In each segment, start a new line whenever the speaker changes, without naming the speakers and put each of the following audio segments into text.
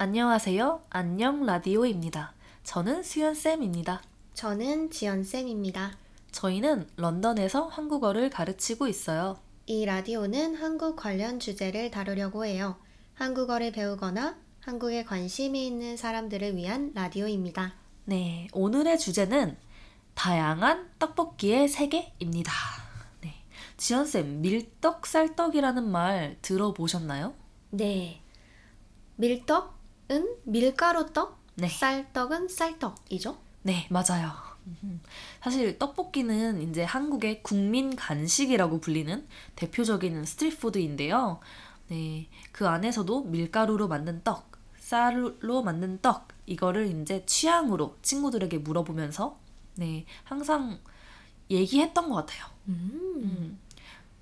안녕하세요. 안녕 라디오입니다. 저는 수연쌤입니다.
저는 지연쌤입니다.
저희는 런던에서 한국어를 가르치고 있어요.
이 라디오는 한국 관련 주제를 다루려고 해요. 한국어를 배우거나 한국에 관심이 있는 사람들을 위한 라디오입니다.
네, 오늘의 주제는 다양한 떡볶이의 세계입니다. 네, 지연쌤, 밀떡 쌀떡이라는 말 들어보셨나요?
네. 밀떡은 밀가루 떡,
네.
쌀떡은 쌀떡이죠?
네, 맞아요. 음, 사실 떡볶이는 이제 한국의 국민 간식이라고 불리는 대표적인 스트리트푸드인데요. 네, 그 안에서도 밀가루로 만든 떡, 쌀로 만든 떡, 이거를 이제 취향으로 친구들에게 물어보면서 네, 항상 얘기했던 것 같아요. 음.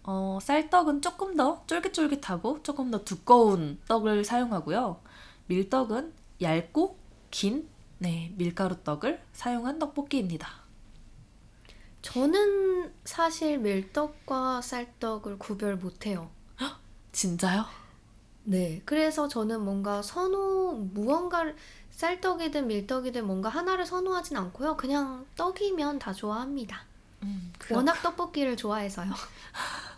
어, 쌀떡은 조금 더 쫄깃쫄깃하고 조금 더 두꺼운 떡을 사용하고요. 밀떡은 얇고 긴 네, 밀가루 떡을 사용한 떡볶이입니다.
저는 사실 밀떡과 쌀떡을 구별 못해요.
진짜요?
네. 그래서 저는 뭔가 선호, 무언가를, 쌀떡이든 밀떡이든 뭔가 하나를 선호하진 않고요. 그냥 떡이면 다 좋아합니다.
음,
워낙 떡볶이를 좋아해서요.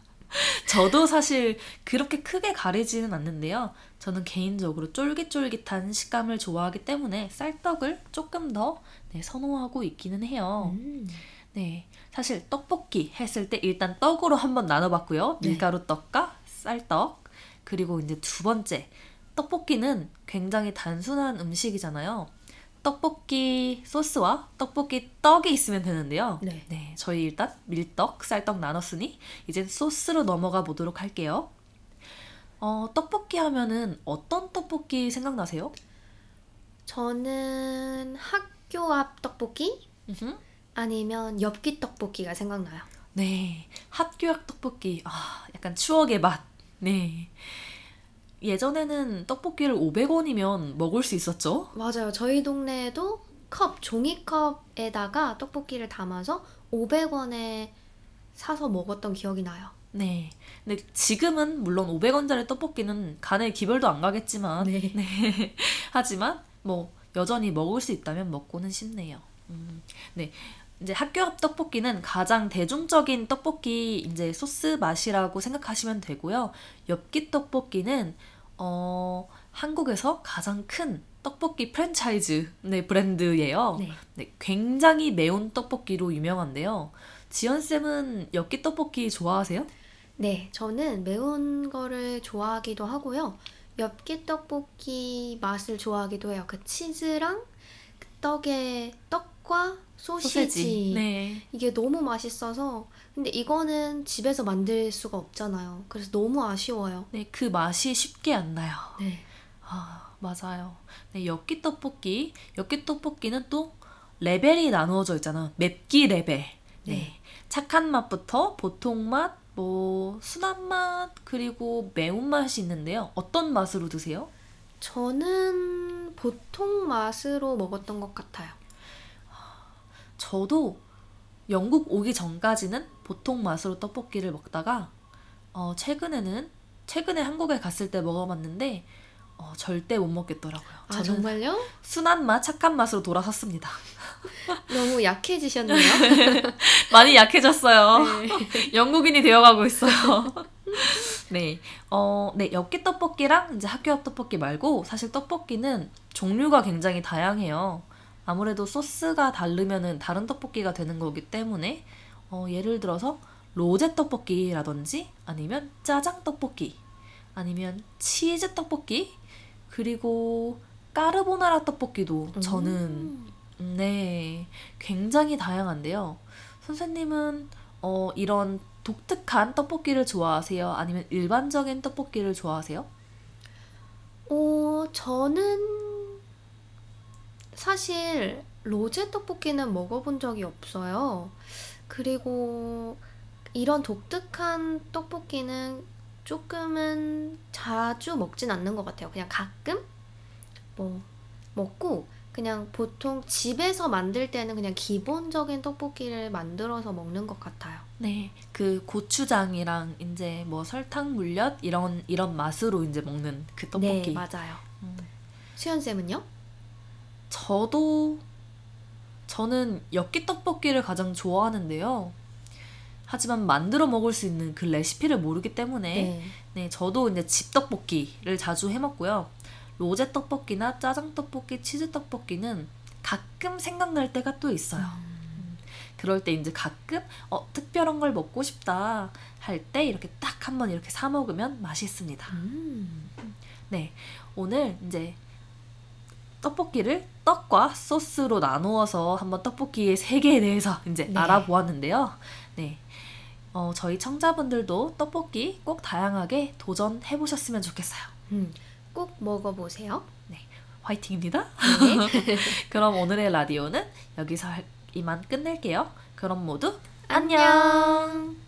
저도 사실 그렇게 크게 가리지는 않는데요. 저는 개인적으로 쫄깃쫄깃한 식감을 좋아하기 때문에 쌀떡을 조금 더 네, 선호하고 있기는 해요.
음.
네, 사실 떡볶이 했을 때 일단 떡으로 한번 나눠봤고요.
네.
밀가루 떡과 쌀떡. 그리고 이제 두 번째, 떡볶이는 굉장히 단순한 음식이잖아요. 떡볶이 소스와 떡볶이 떡이 있으면 되는데요.
네.
저희 일단 밀떡, 쌀떡 나눴으니 이제 소스로 넘어가 보도록 할게요. 어, 떡볶이 하면은 어떤 떡볶이 생각나세요?
저는 학교 앞 떡볶이
음흠.
아니면 엽기 떡볶이가 생각나요.
네, 학교 앞 떡볶이. 아, 약간 추억의 맛. 네. 예전에는 떡볶이를 500원이면 먹을 수 있었죠?
맞아요. 저희 동네에도 컵, 종이컵에다가 떡볶이를 담아서 500원에 사서 먹었던 기억이 나요.
네. 근데 지금은 물론 500원짜리 떡볶이는 간에 기별도 안 가겠지만,
네.
네. 하지만 뭐 여전히 먹을 수 있다면 먹고는 싶네요. 음, 네. 이제 학교 앞 떡볶이는 가장 대중적인 떡볶이 이제 소스 맛이라고 생각하시면 되고요. 엽기 떡볶이는 어, 한국에서 가장 큰 떡볶이 프랜차이즈 네, 브랜드예요.
네.
네, 굉장히 매운 떡볶이로 유명한데요. 지연 쌤은 엽기 떡볶이 좋아하세요?
네, 저는 매운 거를 좋아하기도 하고요. 엽기 떡볶이 맛을 좋아하기도 해요. 그 치즈랑 그 떡의 떡 과 소시지.
네.
이게 너무 맛있어서 근데 이거는 집에서 만들 수가 없잖아요. 그래서 너무 아쉬워요.
네, 그 맛이 쉽게 안 나요.
네.
아, 맞아요. 네, 엽기 떡볶이. 엽기 떡볶이는 또 레벨이 나누어져 있잖아. 맵기 레벨. 네.
네.
착한 맛부터 보통 맛, 뭐 순한 맛, 그리고 매운 맛이 있는데요. 어떤 맛으로 드세요?
저는 보통 맛으로 먹었던 것 같아요.
저도 영국 오기 전까지는 보통 맛으로 떡볶이를 먹다가 어, 최근에는 최근에 한국에 갔을 때 먹어봤는데 어, 절대 못 먹겠더라고요.
아 정말요?
순한 맛, 착한 맛으로 돌아섰습니다.
너무 약해지셨네요.
많이 약해졌어요.
네.
영국인이 되어가고 있어요. 네, 어, 네, 엽기 떡볶이랑 이제 학교 앞 떡볶이 말고 사실 떡볶이는 종류가 굉장히 다양해요. 아무래도 소스가 다르면은 다른 떡볶이가 되는 거기 때문에 어, 예를 들어서 로제 떡볶이라든지 아니면 짜장 떡볶이 아니면 치즈 떡볶이 그리고 까르보나라 떡볶이도 저는
음.
네, 굉장히 다양한데요. 선생님은 어, 이런 독특한 떡볶이를 좋아하세요? 아니면 일반적인 떡볶이를 좋아하세요?
어, 저는 사실 로제 떡볶이는 먹어본 적이 없어요. 그리고 이런 독특한 떡볶이는 조금은 자주 먹진 않는 것 같아요. 그냥 가끔 뭐 먹고 그냥 보통 집에서 만들 때는 그냥 기본적인 떡볶이를 만들어서 먹는 것 같아요.
네, 그 고추장이랑 이제 뭐 설탕 물엿 이런 이런 맛으로 이제 먹는 그 떡볶이.
네, 맞아요.
음.
수현 쌤은요?
저도 저는 엽기 떡볶이를 가장 좋아하는데요. 하지만 만들어 먹을 수 있는 그 레시피를 모르기 때문에
네.
네, 저도 이제 집 떡볶이를 자주 해 먹고요. 로제 떡볶이나 짜장 떡볶이, 치즈 떡볶이는 가끔 생각날 때가 또 있어요. 음, 그럴 때 이제 가끔 어, 특별한 걸 먹고 싶다 할 때 이렇게 딱 한번 이렇게 사 먹으면 맛있습니다.
음.
네, 오늘 이제 떡볶이를 떡과 소스로 나누어서 한번 떡볶이의 세계에 대해서 이제
네.
알아보았는데요. 네. 어, 저희 청자분들도 떡볶이 꼭 다양하게 도전해 보셨으면 좋겠어요.
음. 꼭 먹어보세요.
화이팅입니다.
네.
그럼 오늘의 라디오는 여기서 할- 이만 끝낼게요. 그럼 모두
안녕.